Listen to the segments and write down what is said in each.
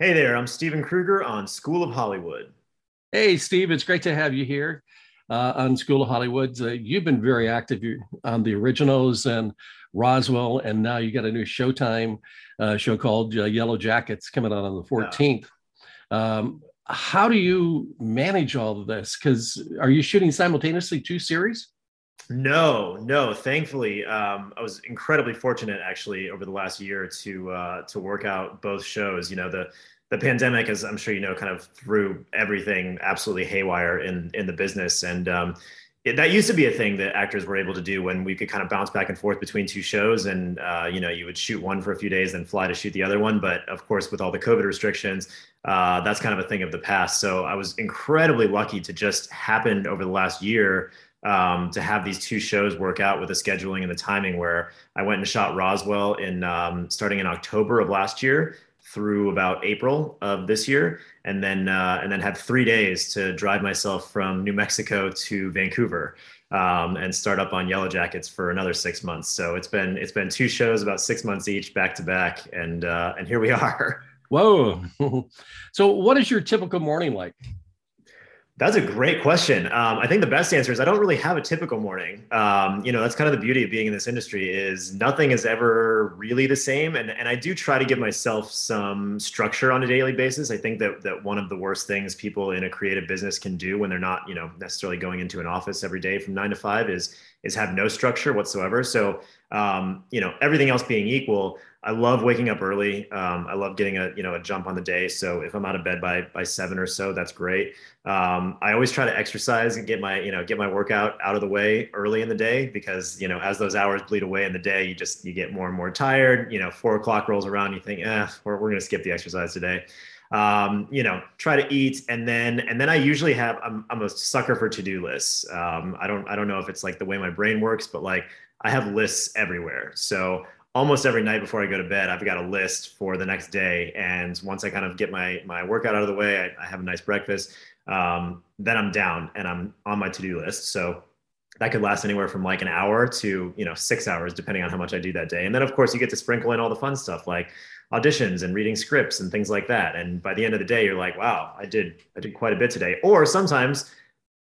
Hey there, I'm Steven Krueger on School of Hollywood. Hey, Steve, it's great to have you here uh, on School of Hollywood. Uh, you've been very active on the originals and Roswell, and now you got a new Showtime uh, show called uh, Yellowjackets coming out on the 14th. Yeah. Um, how do you manage all of this? Because are you shooting simultaneously two series? No, no. Thankfully, um, I was incredibly fortunate actually over the last year to uh, to work out both shows. You know, the the pandemic, as I'm sure you know, kind of threw everything absolutely haywire in in the business, and um, it, that used to be a thing that actors were able to do when we could kind of bounce back and forth between two shows, and uh, you know, you would shoot one for a few days, then fly to shoot the other one. But of course, with all the COVID restrictions, uh, that's kind of a thing of the past. So I was incredibly lucky to just happen over the last year um, to have these two shows work out with the scheduling and the timing. Where I went and shot Roswell in um, starting in October of last year through about April of this year, and then uh, and then had three days to drive myself from New Mexico to Vancouver um, and start up on Yellowjackets for another six months. So it's been it's been two shows about six months each, back to back, and uh, and here we are. Whoa! so what is your typical morning like? That's a great question. Um, I think the best answer is I don't really have a typical morning. Um, you know, that's kind of the beauty of being in this industry is nothing is ever really the same. And, and I do try to give myself some structure on a daily basis. I think that, that one of the worst things people in a creative business can do when they're not, you know, necessarily going into an office every day from nine to five is, is have no structure whatsoever. So, um, you know, everything else being equal, I love waking up early. Um, I love getting a you know a jump on the day. So if I'm out of bed by by seven or so, that's great. Um, I always try to exercise and get my you know get my workout out of the way early in the day because you know as those hours bleed away in the day, you just you get more and more tired. You know, four o'clock rolls around, you think, eh, we're we're gonna skip the exercise today. Um, you know, try to eat, and then and then I usually have I'm, I'm a sucker for to do lists. Um, I don't I don't know if it's like the way my brain works, but like I have lists everywhere. So almost every night before I go to bed, I've got a list for the next day. And once I kind of get my my workout out of the way, I, I have a nice breakfast. Um, then I'm down and I'm on my to do list. So that could last anywhere from like an hour to you know six hours, depending on how much I do that day. And then of course you get to sprinkle in all the fun stuff like auditions and reading scripts and things like that. And by the end of the day, you're like, wow, I did I did quite a bit today. Or sometimes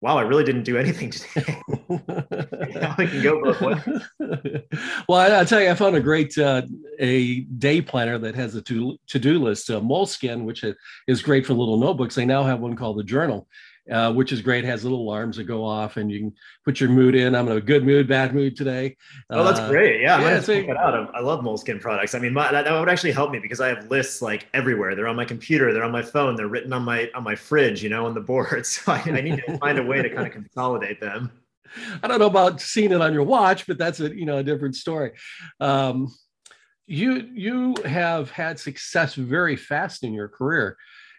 wow, I really didn't do anything today. I can go both ways. well, I, I tell you, I found a great uh, a day planner that has a to do list. Uh, Moleskine, which is great for little notebooks. They now have one called the Journal, uh, which is great. It has little alarms that go off, and you can put your mood in. I'm in a good mood, bad mood today. Oh, that's uh, great. Yeah, yeah so, check it out. I love Moleskine products. I mean, my, that, that, would actually help me because I have lists like everywhere. They're on my computer, they're on my phone, they're written on my on my fridge, you know, on the board. So I, I need to find a way to kind of consolidate them. I don't know about seeing it on your watch, but that's a you know a different story. Um, you you have had success very fast in your career.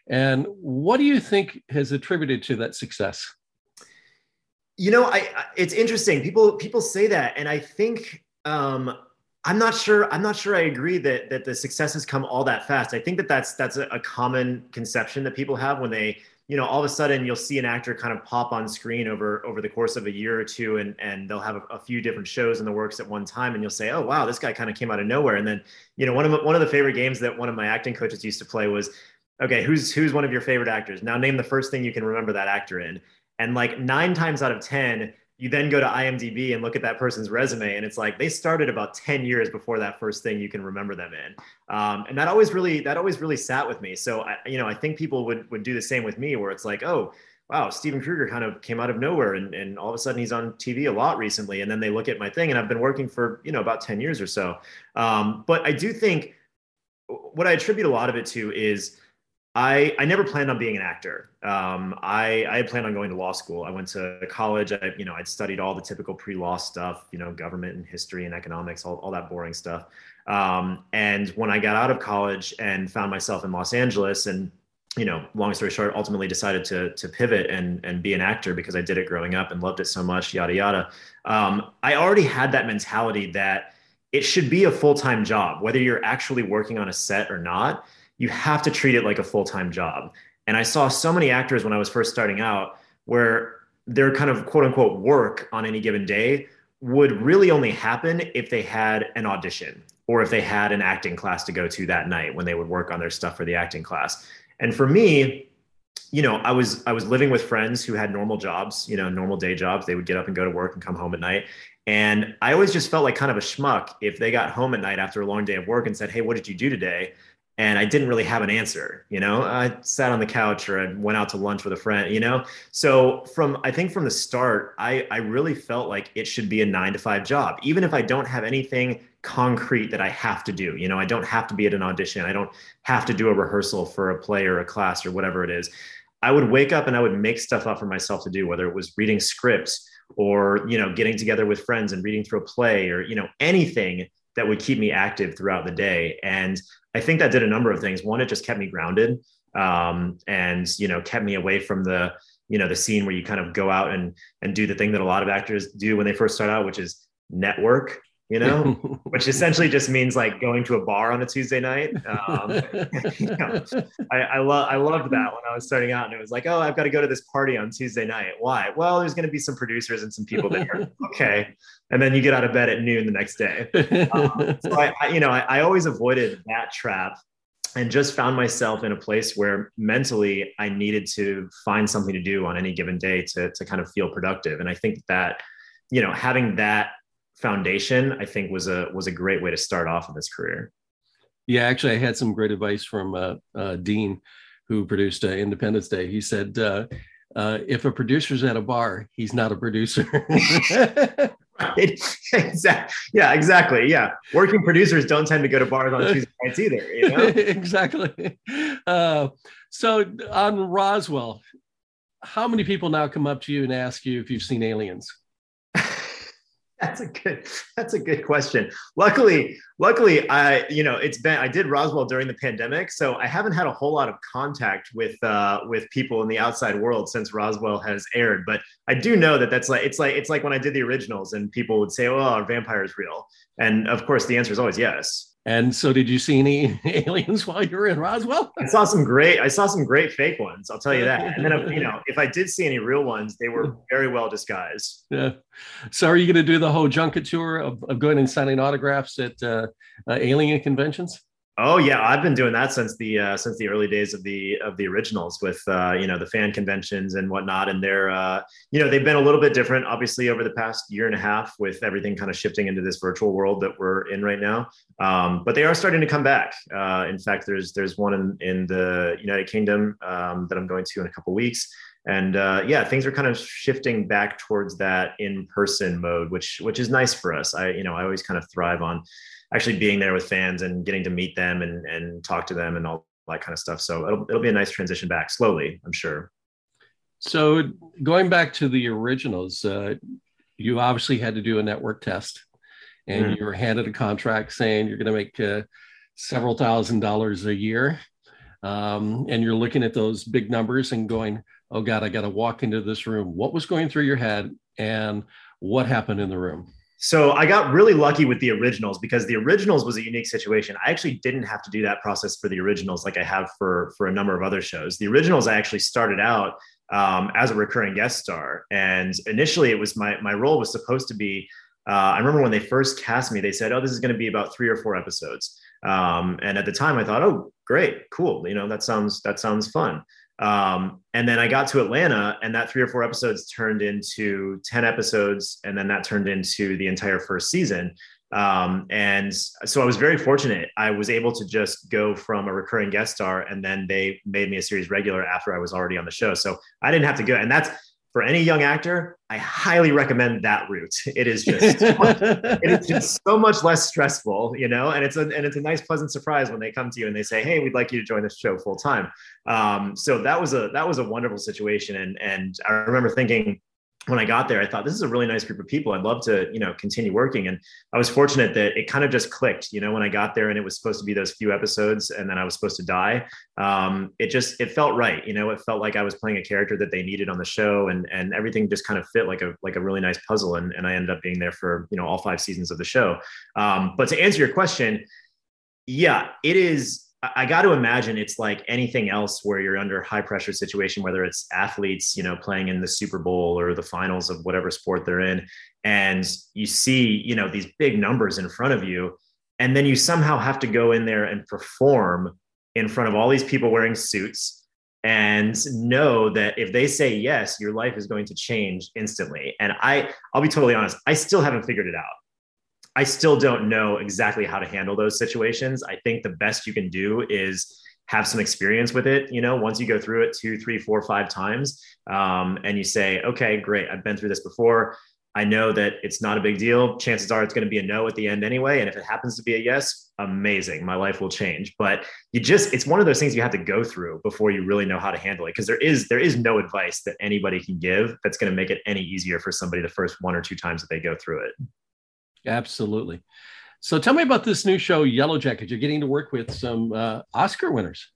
And what do you think has attributed to that success? You know, I, it's interesting. People people say that, and I think um, I'm not sure. I'm not sure. I agree that that the successes come all that fast. I think that that's that's a, a common conception that people have when they you know all of a sudden you'll see an actor kind of pop on screen over over the course of a year or two and and they'll have a, a, few different shows in the works at one time and you'll say oh wow this guy kind of came out of nowhere and then you know one of one of the favorite games that one of my acting coaches used to play was okay, who's who's one of your favorite actors? Now name the first thing you can remember that actor in. And like nine times out of 10, you then go to IMDb and look at that person's resume, and it's like they started about 10 years before that first thing you can remember them in. Um, and that always really that always really sat with me. So I, you know, I think people would would do the same with me, where it's like, oh, wow, Steven Krueger kind of came out of nowhere, and, and all of a sudden he's on TV a lot recently. And then they look at my thing, and I've been working for you know about 10 years or so. Um, but I do think what I attribute a lot of it to is I, I never planned on being an actor. Um, I, I had planned on going to law school. I went to college. I, you know, I'd studied all the typical pre-law stuff, you know, government and history and economics, all, all that boring stuff. Um, and when I got out of college and found myself in Los Angeles and, you know, long story short, ultimately decided to, to pivot and, and be an actor because I did it growing up and loved it so much, yada, yada. Um, I already had that mentality that it should be a full-time job, whether you're actually working on a set or not you have to treat it like a full-time job and i saw so many actors when i was first starting out where their kind of quote unquote work on any given day would really only happen if they had an audition or if they had an acting class to go to that night when they would work on their stuff for the acting class. And for me, you know, I was I was living with friends who had normal jobs, you know, normal day jobs. They would get up and go to work and come home at night. And I always just felt like kind of a schmuck if they got home at night after a long day of work and said, "Hey, what did you do today?" And I didn't really have an answer. You know, I sat on the couch or I went out to lunch with a friend. You know, so from I think from the start, I I really felt like it should be a nine to five job, even if I don't have anything concrete that I have to do. You know, I don't have to be at an audition. I don't have to do a rehearsal for a play or a class or whatever it is. I would wake up and I would make stuff up for myself to do, whether it was reading scripts or you know getting together with friends and reading through a play or you know anything that would keep me active throughout the day. And I think that did a number of things. One, it just kept me grounded um, and you know kept me away from the you know the scene where you kind of go out and and do the thing that a lot of actors do when they first start out, which is network you know, which essentially just means like going to a bar on a Tuesday night. Um, you know, I, I love I loved that when I was starting out, and it was like, oh, I've got to go to this party on Tuesday night. Why? Well, there's going to be some producers and some people there. okay, and then you get out of bed at noon the next day. Um, so I, I, you know, I, I always avoided that trap and just found myself in a place where mentally I needed to find something to do on any given day to, to kind of feel productive. And I think that, you know, having that foundation, I think was a was a great way to start off in this career. Yeah, actually, I had some great advice from uh, uh, Dean, who produced uh, Independence Day. He said, uh, uh, "If a producer's at a bar, he's not a producer." exactly. Yeah, exactly. Yeah, working producers don't tend to go to bars on Tuesday nights either. You know? exactly. Uh, so on Roswell, how many people now come up to you and ask you if you've seen aliens? That's a good. That's a good question. Luckily, luckily, I you know it's been I did Roswell during the pandemic, so I haven't had a whole lot of contact with uh, with people in the outside world since Roswell has aired. But I do know that that's like it's like it's like when I did the originals and people would say, "Oh, are vampires real?" And of course, the answer is always yes. And so, did you see any aliens while you were in Roswell? I saw some great. I saw some great fake ones. I'll tell you that. And then, if, you know, if I did see any real ones, they were very well disguised. Yeah. So, are you going to do the whole junket tour of, of going and signing autographs at uh, uh, alien conventions? Oh yeah, I've been doing that since the uh, since the early days of the of the originals with uh, you know the fan conventions and whatnot, and they're uh, you know they've been a little bit different, obviously over the past year and a half with everything kind of shifting into this virtual world that we're in right now. Um, but they are starting to come back. Uh, in fact, there's there's one in, in the United Kingdom um, that I'm going to in a couple weeks, and uh, yeah, things are kind of shifting back towards that in person mode, which which is nice for us. I you know I always kind of thrive on actually being there with fans and getting to meet them and and talk to them and all that kind of stuff. So it'll it'll be a nice transition back slowly, I'm sure. So going back to the originals, uh, you obviously had to do a network test, and mm. you were handed a contract saying you're going to make uh, several thousand dollars a year, um, and you're looking at those big numbers and going, "Oh God, I got to walk into this room." What was going through your head, and what happened in the room? So I got really lucky with the originals because the originals was a unique situation. I actually didn't have to do that process for the originals like I have for for a number of other shows. The originals I actually started out um, as a recurring guest star, and initially it was my my role was supposed to be. Uh, I remember when they first cast me, they said, "Oh, this is going to be about three or four episodes." Um, and at the time, I thought, "Oh, great, cool. You know, that sounds that sounds fun." Um, and then I got to Atlanta, and that three or four episodes turned into 10 episodes, and then that turned into the entire first season. Um, and so I was very fortunate. I was able to just go from a recurring guest star, and then they made me a series regular after I was already on the show. So I didn't have to go. And that's for any young actor, I highly recommend that route. It is just it is just so much less stressful, you know, and it's a and it's a nice pleasant surprise when they come to you and they say, "Hey, we'd like you to join this show full time." Um, so that was a that was a wonderful situation, and and I remember thinking, when I got there, I thought this is a really nice group of people. I'd love to, you know, continue working. And I was fortunate that it kind of just clicked, you know, when I got there and it was supposed to be those few episodes and then I was supposed to die. Um, it just, it felt right. You know, it felt like I was playing a character that they needed on the show and, and everything just kind of fit like a, like a really nice puzzle. And, and I ended up being there for, you know, all five seasons of the show. Um, but to answer your question, yeah, it is I got to imagine it's like anything else where you're under high pressure situation, whether it's athletes, you know, playing in the Super Bowl or the finals of whatever sport they're in, and you see, you know, these big numbers in front of you. and then you somehow have to go in there and perform in front of all these people wearing suits and know that if they say yes your life is going to change instantly and i i'll be totally honest i still haven't figured it out i still don't know exactly how to handle those situations i think the best you can do is have some experience with it you know once you go through it two three four five times um, and you say okay great i've been through this before I know that it's not a big deal. Chances are it's going to be a no at the end anyway. And if it happens to be a yes, amazing. My life will change. But you just, it's one of those things you have to go through before you really know how to handle it. Cause there is, there is no advice that anybody can give that's going to make it any easier for somebody the first one or two times that they go through it. Absolutely. So tell me about this new show, Yellowjacket. You're getting to work with some uh, Oscar winners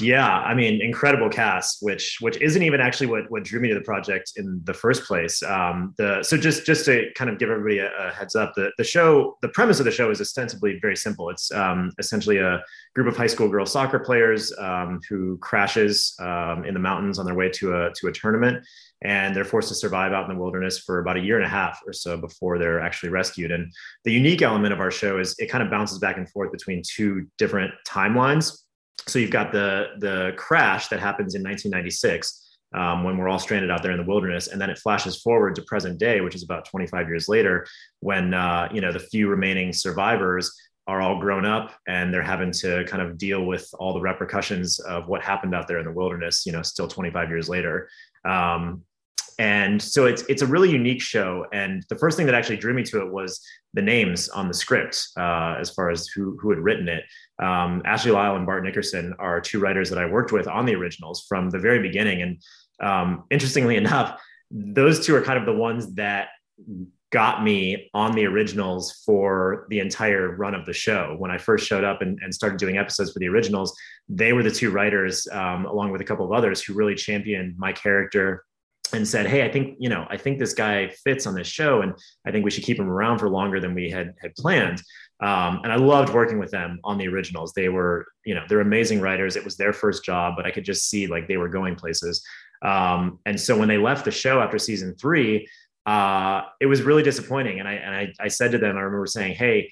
yeah i mean incredible cast which which isn't even actually what what drew me to the project in the first place. Um the so just just to kind of give everybody a, a heads up the the show the premise of the show is ostensibly very simple. It's um essentially a group of high school girl soccer players um, who crashes um, in the mountains on their way to a to a tournament and they're forced to survive out in the wilderness for about a year and a half or so before they're actually rescued. And the unique element of our show is it kind of bounces back and forth between two different timelines so you've got the the crash that happens in 1996 um, when we're all stranded out there in the wilderness, and then it flashes forward to present day, which is about 25 years later, when uh, you know the few remaining survivors are all grown up and they're having to kind of deal with all the repercussions of what happened out there in the wilderness. You know, still 25 years later. Um, and so it's it's a really unique show. And the first thing that actually drew me to it was the names on the script, uh, as far as who who had written it. Um, Ashley Lyle and Bart Nickerson are two writers that I worked with on the originals from the very beginning. And um, interestingly enough, those two are kind of the ones that got me on the originals for the entire run of the show. When I first showed up and, and started doing episodes for the originals, they were the two writers, um, along with a couple of others, who really championed my character and said, "Hey, I think you know, I think this guy fits on this show, and I think we should keep him around for longer than we had had planned." Um, and I loved working with them on the originals. They were, you know, they're amazing writers. It was their first job, but I could just see like they were going places. Um, and so when they left the show after season three, uh, it was really disappointing. And I and I, I said to them, I remember saying, "Hey,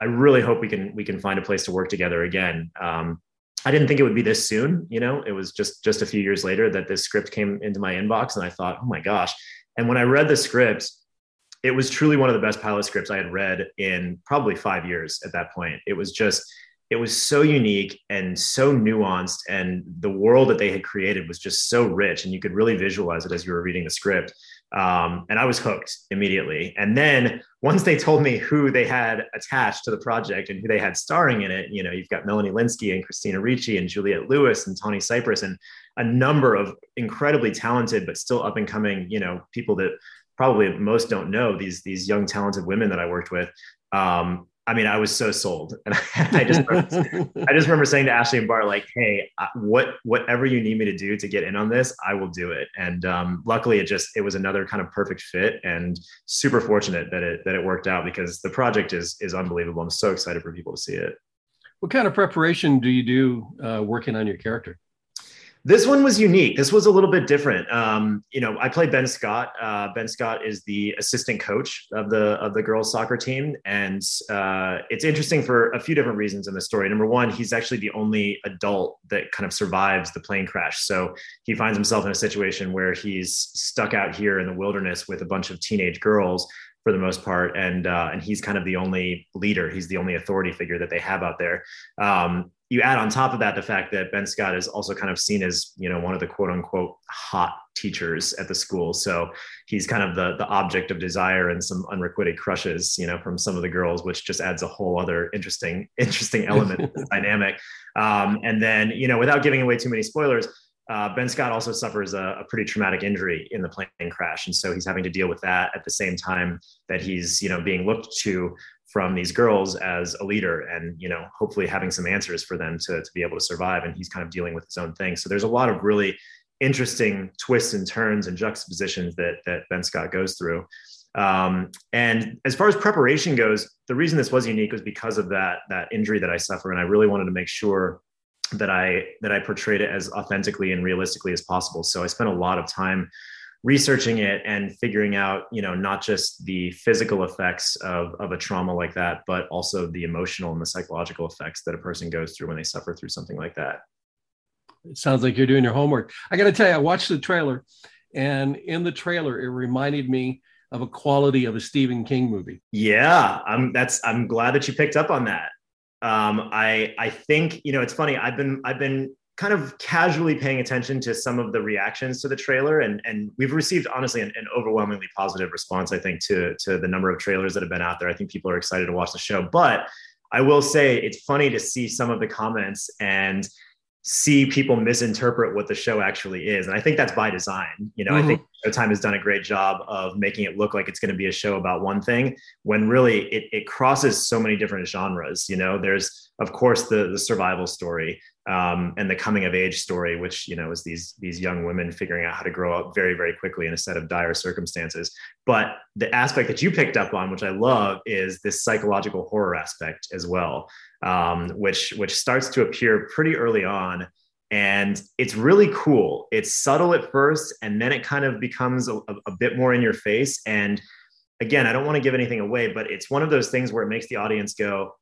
I really hope we can we can find a place to work together again." Um, I didn't think it would be this soon. You know, it was just just a few years later that this script came into my inbox, and I thought, oh my gosh. And when I read the script, it was truly one of the best pilot scripts I had read in probably five years at that point. It was just, it was so unique and so nuanced, and the world that they had created was just so rich, and you could really visualize it as you were reading the script. Um, and I was hooked immediately. And then once they told me who they had attached to the project and who they had starring in it, you know, you've got Melanie Lynskey and Christina Ricci and Juliette Lewis and Tawny Cypress and a number of incredibly talented but still up and coming, you know, people that probably most don't know these these young talented women that I worked with. Um, I mean, I was so sold, and I just remember, I just remember saying to Ashley and Bart, like, "Hey, what whatever you need me to do to get in on this, I will do it." And um, luckily, it just it was another kind of perfect fit, and super fortunate that it that it worked out because the project is is unbelievable. I'm so excited for people to see it. What kind of preparation do you do uh, working on your character? This one was unique. This was a little bit different. Um, you know, I played Ben Scott. Uh, ben Scott is the assistant coach of the of the girls soccer team, and uh, it's interesting for a few different reasons in the story. Number one, he's actually the only adult that kind of survives the plane crash. So he finds himself in a situation where he's stuck out here in the wilderness with a bunch of teenage girls for the most part, and uh, and he's kind of the only leader. He's the only authority figure that they have out there. Um, you add on top of that the fact that Ben Scott is also kind of seen as you know one of the quote unquote hot teachers at the school. So he's kind of the the object of desire and some unrequited crushes, you know, from some of the girls, which just adds a whole other interesting interesting element dynamic. Um, and then you know, without giving away too many spoilers. Uh, ben Scott also suffers a, a, pretty traumatic injury in the plane crash, and so he's having to deal with that at the same time that he's, you know, being looked to from these girls as a leader and you know hopefully having some answers for them to, to be able to survive. And he's kind of dealing with his own thing. So there's a lot of really interesting twists and turns and juxtapositions that that ben scott goes through. Um, and as far as preparation goes the reason this was unique was because of that that injury that i suffer. And i really wanted to make sure that i that i portrayed it as authentically and realistically as possible. So i spent a lot of time researching it and figuring out you know not just the physical effects of, of a trauma like that but also the emotional and the psychological effects that a person goes through when they suffer through something like that. It sounds like you're doing your homework. I got to tell you i watched the trailer and in the trailer it reminded me of a quality of a stephen king movie. Yeah i'm that's i'm glad that you picked up on that um, I I think you know it's funny. I've been I've been kind of casually paying attention to some of the reactions to the trailer and and we've received honestly an, an, overwhelmingly positive response i think to to the number of trailers that have been out there i think people are excited to watch the show but i will say it's funny to see some of the comments and see people misinterpret what the show actually is. And I think that's by design. You know, mm-hmm. I think Showtime has done a great job of making it look like it's going to be a show about one thing when really it, it crosses so many different genres. You know, there's of course the the survival story um, and the coming of age story, which you know is these these young women figuring out how to grow up very very quickly in a set of dire circumstances. But the aspect that you picked up on, which I love, is this psychological horror aspect as well um, which which starts to appear pretty early on. And it's really cool. It's subtle at first and then it kind of becomes a, a bit more in your face. And again i don't want to give anything away but it's one of those things where it makes the audience go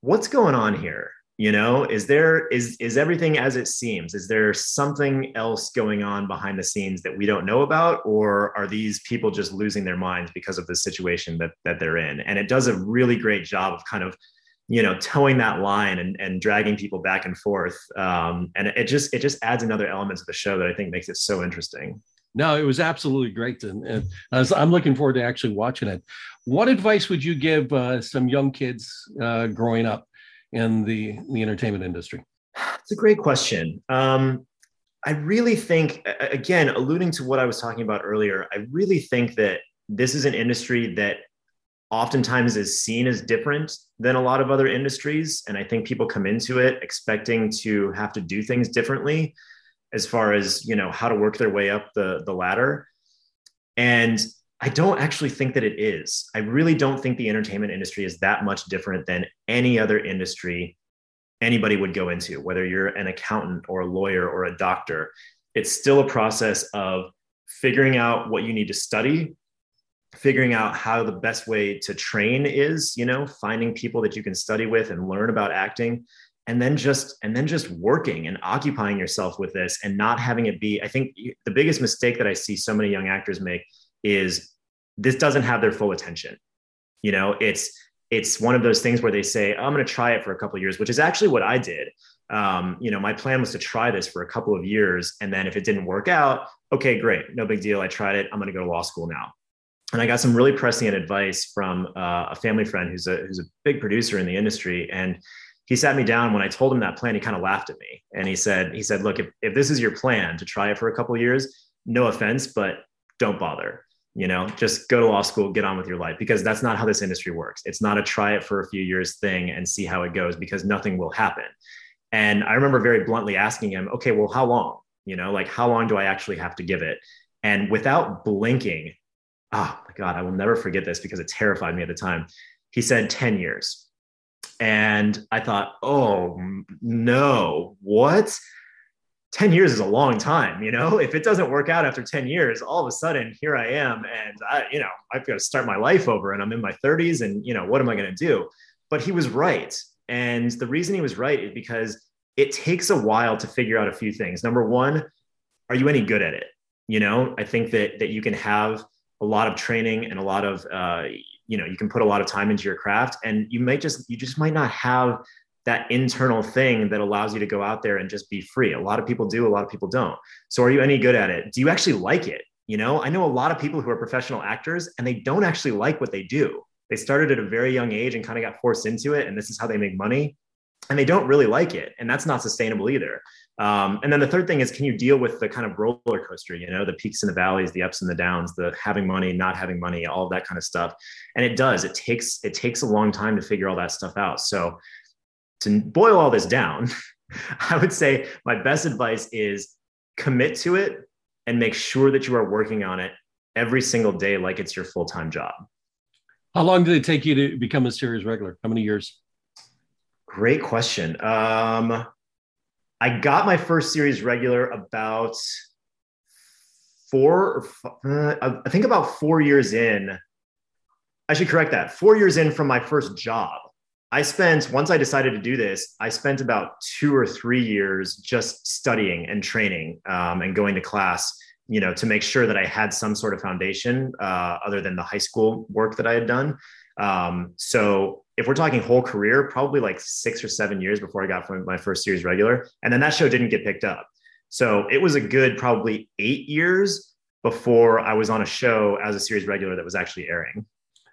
what's going on here? You know is there is is everything as it seems? Is there something else going on behind the scenes that we don't know about? Or are these people just losing their minds because of the situation that that they're in? And it does a really great job of kind of you know towing that line and, and dragging people back and forth um, and it just it just adds another element to the show that i think makes it so interesting. No it was absolutely great and, and i'm looking forward to actually watching it. What advice would you give uh, some young kids uh, growing up in the, the entertainment industry? It's a great question. Um, i really think again alluding to what i was talking about earlier i really think that this is an industry that oftentimes is seen as different than a lot of other industries. And I think people come into it expecting to have to do things differently as far as, you know, how to work their way up the, the ladder. And I don't actually think that it is. I really don't think the entertainment industry is that much different than any other industry anybody would go into, whether you're an accountant or a lawyer or a doctor. It's still a process of figuring out what you need to study figuring out how the best way to train is you know finding people that you can study with and learn about acting and then just and then just working and occupying yourself with this and not having it be i think the biggest mistake that i see so many young actors make is this doesn't have their full attention. You know it's it's one of those things where they say oh, i'm going to try it for a couple of years which is actually what i did. Um, you know my plan was to try this for a couple of years and then if it didn't work out okay great no big deal i tried it i'm going to go to law school now and I got some really prescient advice from uh, a family friend who's a who's a big producer in the industry, and he sat me down when I told him that plan. He kind of laughed at me, and he said, "He said, look, if if this is your plan to try it for a couple years, no offense, but don't bother. You know, just go to law school, get on with your life, because that's not how this industry works. It's not a try it for a few years thing and see how it goes, because nothing will happen." And I remember very bluntly asking him, "Okay, well, how long? You know, like how long do I actually have to give it?" And without blinking, oh my God, I will never forget this because it terrified me at the time. He said 10 years. And I thought, oh no, what? 10 years is a long time, you know? If it doesn't work out after 10 years, all of a sudden here I am and I, you know, I've got to start my life over and I'm in my 30s and, you know, what am I going to do? But he was right. And the reason he was right is because it takes a while to figure out a few things. Number one, are you any good at it? You know, I think that that you can have a lot of training and a lot of uh, you know you can put a lot of time into your craft and you might just you just might not have that internal thing that allows you to go out there and just be free. A lot of people do a lot of people don't. So are you any good at it? Do you actually like it? You know i know a lot of people who are professional actors and they don't actually like what they do. They started at a very young age and kind of got forced into it and this is how they make money and they don't really like it and that's not sustainable either um, and then the third thing is can you deal with the kind of roller coaster you know the peaks and the valleys the ups and the downs the having money not having money all of that kind of stuff. And it does it takes it takes a long time to figure all that stuff out. So to boil all this down i would say my best advice is commit to it and make sure that you are working on it every single day like it's your full-time job. How long did it take you to become a series regular how many years? Great question. Um, I got my first series regular about four, uh, I think about four years in. I should correct that. Four years in from my first job, I spent once I decided to do this, I spent about two or three years just studying and training um, and going to class. You know, to make sure that I had some sort of foundation uh, other than the high school work that I had done. Um, so if we're talking whole career, probably like six or seven years before I got from my first series regular, and then that show didn't get picked up. So it was a good probably eight years before I was on a show as a series regular that was actually airing.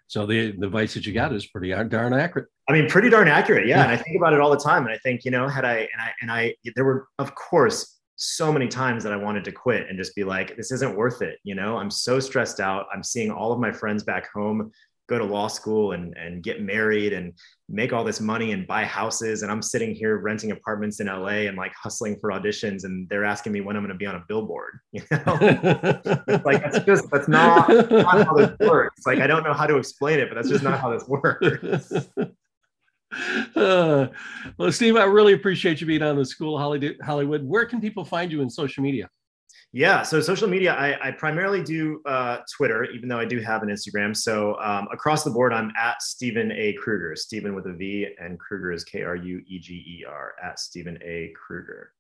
So the, the advice that you got is pretty darn accurate. I mean, pretty darn accurate. Yeah. and I think about it all the time. And I think, you know, had I, and I, and I, there were, of course, so many times that I wanted to quit and just be like, this isn't worth it. You know, I'm so stressed out. I'm seeing all of my friends back home go to law school and, and get married and make all this money and buy houses. And I'm sitting here renting apartments in LA and like hustling for auditions. And they're asking me when I'm going to be on a billboard. You know, like that's just, that's not, not how this works. Like, I don't know how to explain it, but that's just not how this works. Uh, well, Steve, I really appreciate you being on the School Hollywood. Where can people find you in social media? Yeah, so social media, I, I primarily do uh, Twitter, even though I do have an Instagram. So um, across the board, I'm at Steven A. Krueger, Steven with a V, and Krueger is K R U E G E R, at Steven A. Krueger.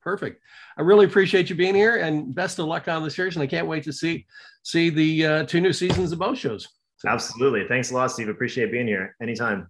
Perfect. I really appreciate you being here, and best of luck on the series. And I can't wait to see see the uh, two new seasons of both shows. So. Absolutely. Thanks a lot, Steve. Appreciate being here. Anytime.